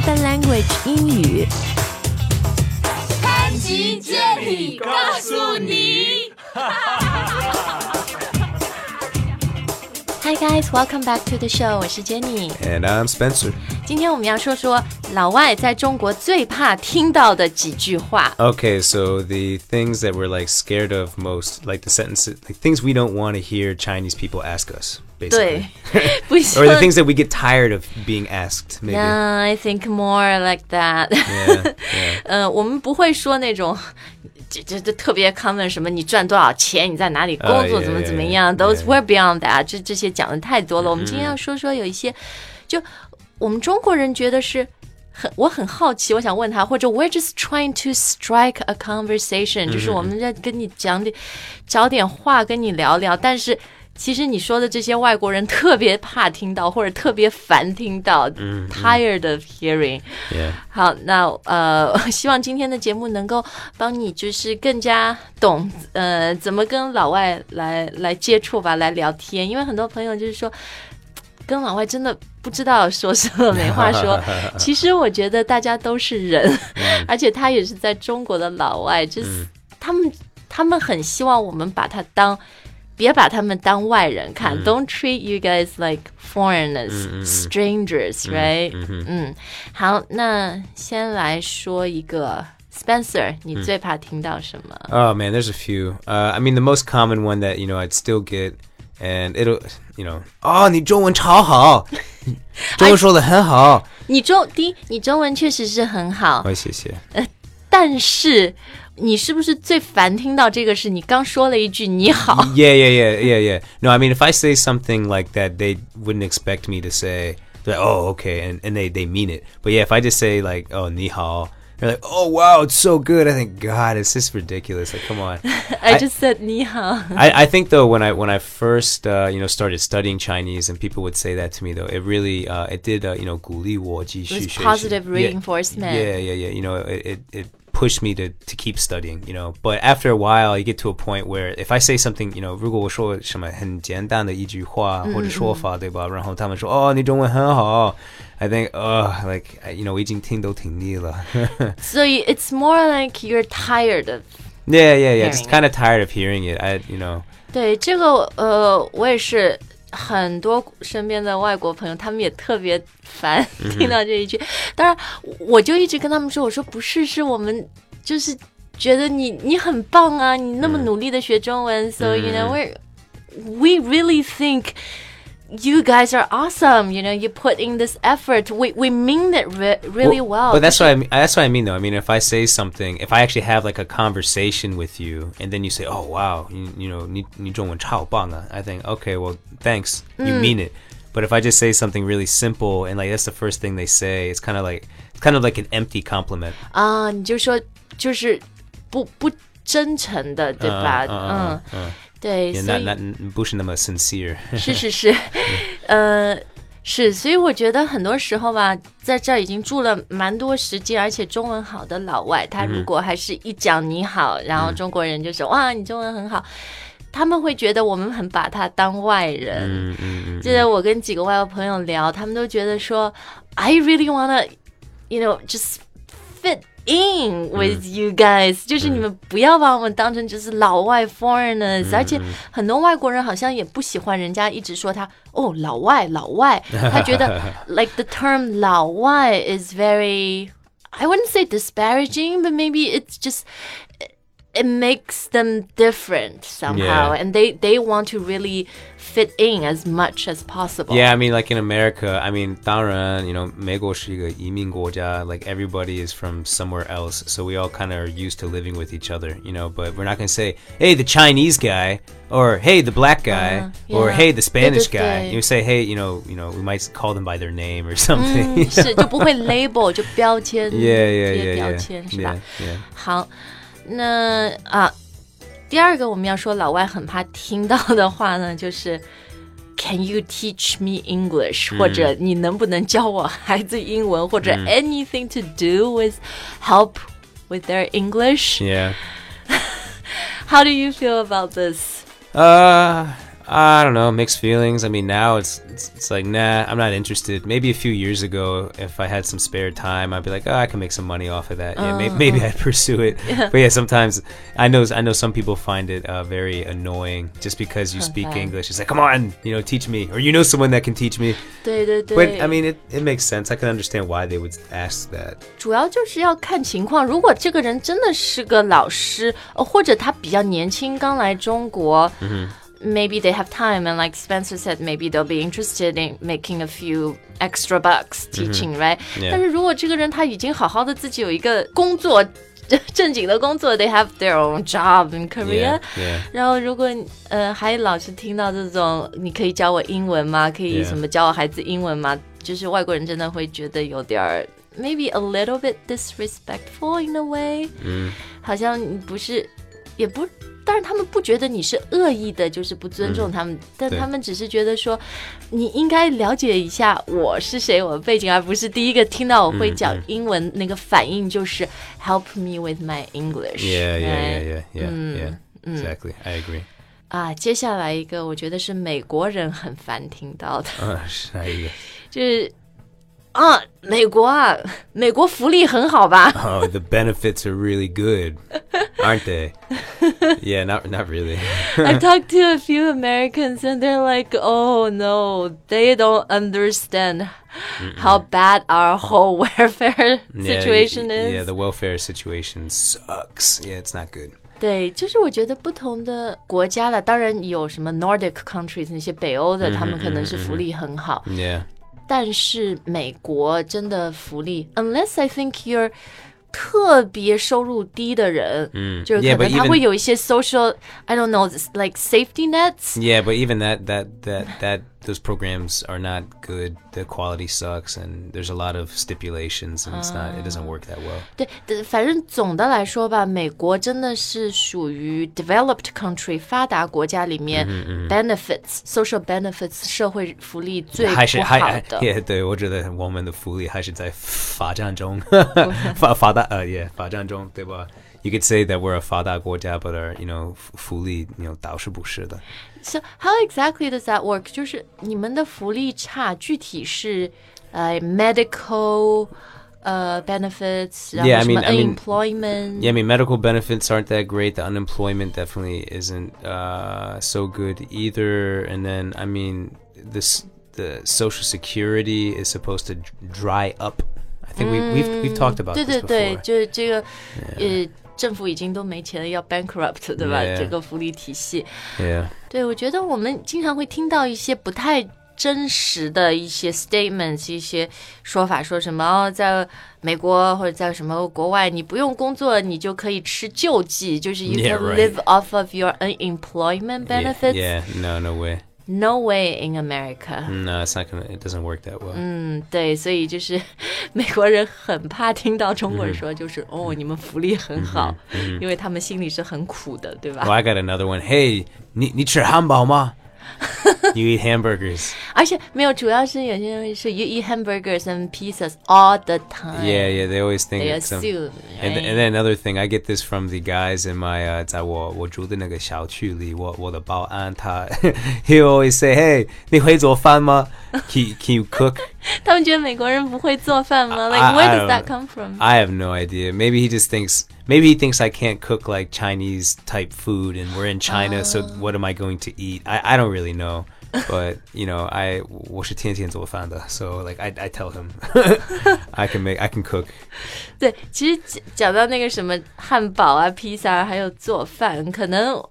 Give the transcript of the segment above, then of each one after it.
Spoken Language 英语。潘吉接力告诉你。 Hi guys, welcome back to the show. 我是 Jenny。 And I'm Spencer. 今天我们要说说老外在中国最怕听到的几句话。 Okay, so the things that we're like scared of most, like the sentences, like things we don't want to hear Chinese people ask us, 对 basically.，不 Or 说 the things that we get tired of being asked, maybe. Yeah, I think more like that. Yeah, yeah. 呃，我们不会说那种。这这这特别 common 什么？你赚多少钱？你在哪里工作？ Oh, yeah, 怎么 yeah, 怎么 yeah, 样 yeah. ？Those were beyond that 这。这些讲的太多了。我们今天要说说有一些，就我们中国人觉得是很，我很好奇，我想问他，或者 we're just trying to strike a conversation，、就是我们在跟你讲点，找点话跟你聊聊，但是。 其实你说的这些外国人特别怕听到，或者特别烦听到、t i r e d of hearing。好，那呃，希望今天的节目能够帮你，就是更加懂呃怎么跟老外来来接触吧，来聊天。因为很多朋友就是说，跟老外真的不知道说什么，没话说。其实我觉得大家都是人，而且他也是在中国的老外，就是他们他们很希望我们把他当。别把他们当外人看、d o n t treat you guys like foreigners,、strangers, right？嗯，好，那先来说一个 Spencer，你最怕听到什么？ Oh man, there's a few. Uh, I mean, the most common one that you know I'd still get, and it'll, you know, oh, 你中文超好，中文说的很好。你中第一，你中文确实是很好，哦，谢谢。但是 你是不是最烦听到这个是你刚说了一句你好？ Yeah, yeah, yeah, yeah, yeah. No, I mean, if I say something like that, they wouldn't expect me to say, they're like, oh, okay, and, and they, they mean it. But yeah, if I just say, like, oh, ni hao, they're like, oh, wow, it's so good. I think, God, it's just ridiculous. Like, come on. I just said 你好。 I, I think though when I when I first uh, you know started studying Chinese and people would say that to me though it really uh, it did uh, you know 鼓励我继续 It was 学习 positive Yeah. reinforcement. Yeah, yeah, yeah. You know, it, it, it pushed me to, to keep studying, you know. But after a while, you get to a point where if I say something, you know, 如果我说什么很简单的一句话或者说法，对吧？然后他们说，哦，你中文很好。I think, uh, like, you know, 我已经听都听腻了。所以 it's more like you're tired of yeah, yeah, yeah. Just Hearing it. kind of tired of hearing it. I, you know. 对这个呃，我也是 很多身边的外国朋友，他们也特别烦听到这一句。当然，我就一直跟他们说，我说不是，是我们就是觉得你你很棒啊，你那么努力的学中文、s o you know we we really think. You guys are awesome. You know, you put in this effort. We we mean it re really well. But that's what I mean. That's what I mean, though. I mean, if I say something, if I actually have like a conversation with you, and then you say, "Oh, wow, you, you know, 你你中文超棒啊," I think, okay, well, thanks, you mean it. But if I just say something really simple and like that's the first thing they say, it's kind of like it's kind of like an empty compliment. 啊，你就说就是不不真诚的，对吧？嗯，对， Yeah, 所 not 以 not 不是那么 sincere. 是是是，呃，是，所以我觉得很多时候吧，在这儿已经住了蛮多时间，而且中文好的老外，他如果还是一讲你好，然后中国人就说哇，你中文很好。他们会觉得我们很把他当外人。嗯嗯嗯。记得我跟几个外国朋友聊，他们都觉得说，I really wanna, you know, just fit in with you guys，、就是你们不要把我们当成就是老外 foreigners，、而且很多外国人好像也不喜欢人家一直说他哦老外老外，他觉得 like the term 老外 is very I wouldn't say disparaging, but maybe it's just it makes them different somehow, Yeah. and they they want to really fit in as much as possible. Yeah, I mean, like in America, I mean, 当然, you know, 美国是一个移民国家, like everybody is from somewhere else, so we all kind of are used to living with each other, you know. But we're not gonna say, "Hey, the Chinese guy," or "Hey, the black guy," Uh, or yeah. "Hey, the Spanish 对，对，对。 guy." You say, "Hey, you know, you know, we might call them by their name or something." 嗯，是就不会 label 就标签 yeah, yeah, 贴 yeah, 标 yeah, 签是吧 yeah, yeah. 好， 那啊，第二个我们要说老外很怕听到的话呢，就是 Can you teach me English？、或者你能不能教我孩子英文？或者 anything to do with help with their English？、 Yeah. How do you feel about this？ Uh, I don't know, mixed feelings. I mean, now it's, it's it's like, nah, I'm not interested. Maybe a few years ago, if I had some spare time, I'd be like, oh, I can make some money off of that. Yeah, maybe, maybe I'd pursue it. But yeah, sometimes I know I know some people find it uh, very annoying just because you speak Okay. English. It's like, come on, you know, teach me, or you know someone that can teach me. 对对对。 But I mean, it, it makes sense. I can understand why they would ask that. 主要就是要看情况。如果这个人真的是个老师，呃，或者他比较年轻，刚来中国。 Maybe they have time, and like Spencer said, maybe they'll be interested in making a few extra bucks teaching, right? Yeah. 但是如果这个人他已经好好的自己有一个工作，正经的工作，they have their own job in Korea. Yeah, yeah. 然后，如果呃还老是听到这种，你可以教我英文吗？可以 Yeah. 什么教我孩子英文吗？就是外国人真的会觉得有点儿 maybe a little bit disrespectful in a way，嗯好像你不是，也不， 但是他们不觉得你是恶意的，就是不尊重他们，但他们只是觉得说，你应该了解一下我是谁，我的背景，而不是第一个听到我会讲英文那个反应就是 help me with my English。Yeah, yeah, yeah, yeah, yeah, yeah. Exactly. I agree. 啊，接下来一个我觉得是美国人很烦听到的，Uh, 下一个。就是啊，美国啊，美国福利很好吧？ Oh, the benefits are really good, aren't they? yeah, not not really. I talked to a few Americans and they're like, oh no, they don't understand how bad our whole welfare Yeah, situation y- is. Yeah, the welfare situation sucks. Yeah, it's not good. 对，就是我觉得不同的国家了，当然有什么 Nordic countries 那些北欧的，他们可能是福利很好， Yeah. 但是美国真的福利，unless I think you're 特别收入低的人，嗯，就是可 Yeah, but 能他 even- 会有一些 social I don't know like safety nets。 Yeah, but even that that that that those programs are not good. The quality sucks, and there's a lot of stipulations, and it's not. It doesn't work that well. 对，对反正总的来说吧，美国真的是属于 developed country 发达国家里面、benefits social benefits 社会福利最还是不好还的。 yeah，对我觉得我们的福利还是在发展中，发发达呃 yeah 发展中对吧 ？You could say that we're a 发达国家，but our you know 福利 you know 倒是不是的。 So how exactly does that work？就是你们的福利差，具体是呃 medical 呃 benefits，然 Yeah, 后 I 什么 mean- I mean- unemployment。 Yeah, I mean, medical benefits aren't that great. The unemployment definitely isn't uh, so good either. And then, I mean, this the Social Security is supposed to d- dry up. I think we, we've we've talked about 对 this 对对， before. 就是这个呃 政府已经都没钱了，要 bankrupt，对吧.这个福利体系。Yeah, 对，我觉得我们经常会听到一些不太真实的一些 statements，一些说法，说什么哦，在美国或者在什么国外，你不用工作，你就可以吃救济，就是 you can live off of your unemployment benefits. yeah. No, no way. No way in America. No, it's not gonna. It doesn't work that well. 嗯，对，所以就是美国人很怕听到中国人说，就是、哦，你们福利很好，因为他们心里是很苦的，对吧？ Well, I got another one. Hey, 你你吃汉堡吗 ？you eat hamburgers. 而且没有，主要是有些人会说 you eat hamburgers and pizzas all the time. Yeah, yeah. They always think They it's some- assume, And, right? and then another thing, I get this from the guys in my uh, 在我我住的那个小区里，我我的保安他 he always say, "Hey, 你会做饭吗? Can can you cook?" 他们觉得美国人不会做饭吗 I- ？Like I- where I does don't that know. come from? I have no idea. Maybe he just thinks maybe he thinks I can't cook like Chinese type food, and we're in China, so what am I going to eat? I, I don't really know. But you know, I 我是天天做饭的 so like I I tell him I can make I can cook. 对，其实讲讲到那个什么汉堡啊、披萨啊，还有做饭，可能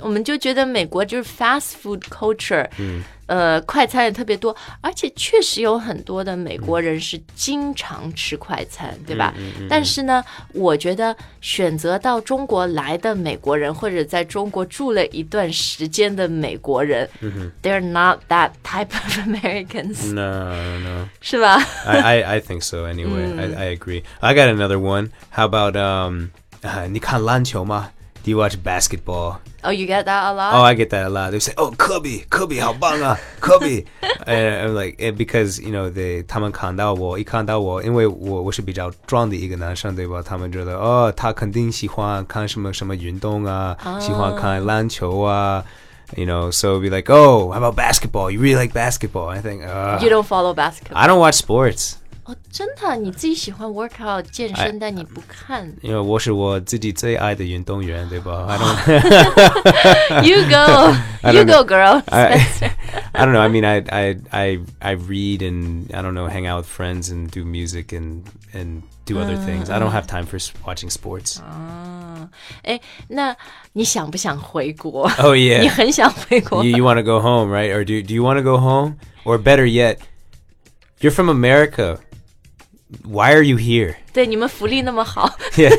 我们就觉得美国就是 fast food culture，嗯，呃，快餐也特别多，而且确实有很多的美国人是经常吃快餐，对吧？但是呢，我觉得选择到中国来的美国人，或者在中国住了一段时间的美国人、t h e y r e not that type of Americans，、 No, no. 是吧？ I, I, I think so anyway. I, I agree. I got another one. How about um uh, 你看篮球吗? Do you watch basketball? Oh, you get that a lot? Oh, I get that a lot. They say, "Oh, Kobe, Kobe, 好棒啊, Kobe." and I'm like, and because you know they 他们看到我，一看到我，因为我我是比较壮的一个男生，对吧？他们觉得哦，他肯定喜欢看什么什么运动啊，喜欢看篮球啊。 You know, so it'd be like, oh, how about basketball? You really like basketball? I think, uh, You don't follow basketball. I don't watch sports. 哦，真的啊，你自己喜欢 workout 健身，但你不看。因为我是我自己最爱的运动员，对吧？I don't. You go, I you don't go, girl. I, I don't know. I mean, I, I, I, I read and I don't know, hang out with friends and do music and and do other things. I don't have time for s- watching sports. 啊，哎，那你想不想回国？ Oh 你 yeah. 很想回国 you, you want to go home, right? Or do do you want to go home? Or better yet, you're from America. Why are you here? 对，你们福利那么好， Yeah.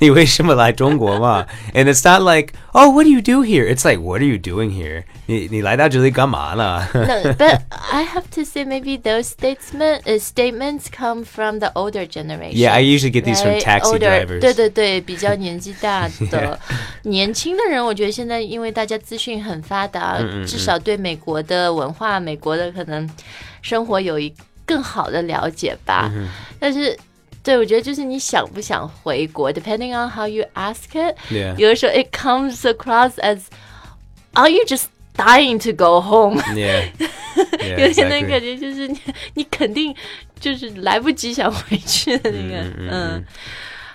你为什么来中国嘛？And it's not like, oh, what do you do here? It's like, what are you doing here? 你你来到这里干嘛呢？ no, but I have to say maybe those statements uh, statements come from the older generation. Yeah, I usually get these from right? taxi older, drivers. 对对对，比较年纪大的年轻的人，我觉得现在因为大家资讯很发达，嗯至少对美国的文化、美国的可能生活有一 更好的了解吧。嗯但是，对我觉得就是你想不想回国，depending on how you ask it，Yeah. 有的时候 it comes across as are you just dying to go home？Yeah. 有那 exactly. 感觉就是你，你肯定就是来不及想回去的那个，嗯。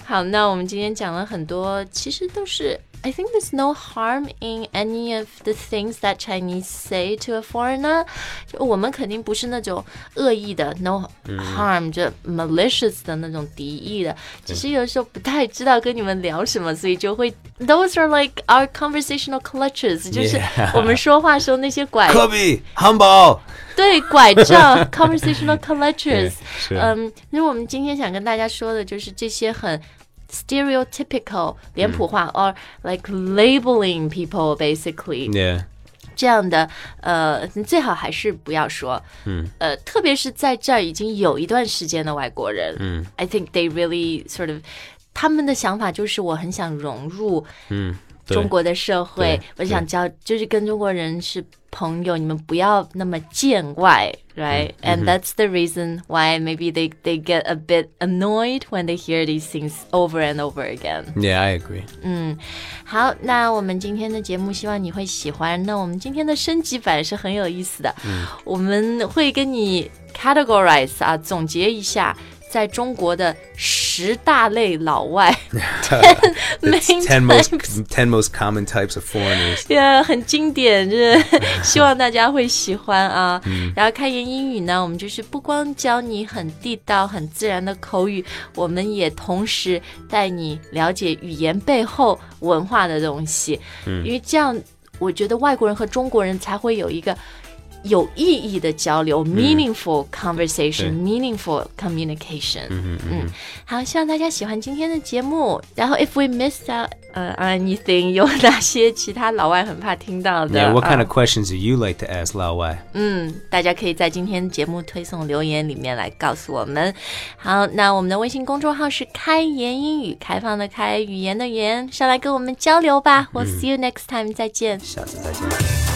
好，那我们今天讲了很多，其实都是 I think there's no harm in any of the things that Chinese say to a foreigner。就我们肯定不是那种恶意的，no harm，、就 malicious 的那种敌意的，只是有时候不太知道跟你们聊什么，所以就会 those are like our conversational clutches，就是 Yeah 我们说话时候那些拐 Kobe, humble. 对拐杖 conversational clutches。是嗯，那我们今天想跟大家说的就是这些很 stereotypical 脸谱化、or like labeling people basically Yeah. 这样的呃，你最好还是不要说。嗯，呃，特别是在这儿已经有一段时间的外国人，嗯，I think they really sort of 他们的想法就是我很想融入对中国的社会对，我想交就是跟中国人是 朋友，你们不要那么见外，right？And、嗯 that's the reason why maybe they they get a bit annoyed when they hear these things over and over again。 Yeah, I agree. 好，那我们今天的节目希望你会喜欢。那我们今天的升级版是很有意思的，我们会跟你 categorize 啊，总结一下。 在中国的十大类老外 Ten most ten most common types of foreigners. 对啊，很经典，就是 希望大家会喜欢啊。然后开言英语呢，我们就是不光教你很地道、很自然的口语，我们也同时带你了解语言背后文化的东西。因为这样，我觉得外国人和中国人才会有一个。有意义的交流、m e a n i n g f u l conversation、meaningful communication。嗯嗯，好，希望大家喜欢今天的节目。然后，if we missed out 呃、anything，有哪些其他老外很怕听到的 Yeah, what 啊 kind of questions do you like to ask Lao Wai? 嗯，大家可以在今天节目推送留言里面来告诉我们。好，那我们的微信公众号是开言英语，开放的开，语言的言，上来跟我们交流吧。We'll see you next time，再见。下次再见。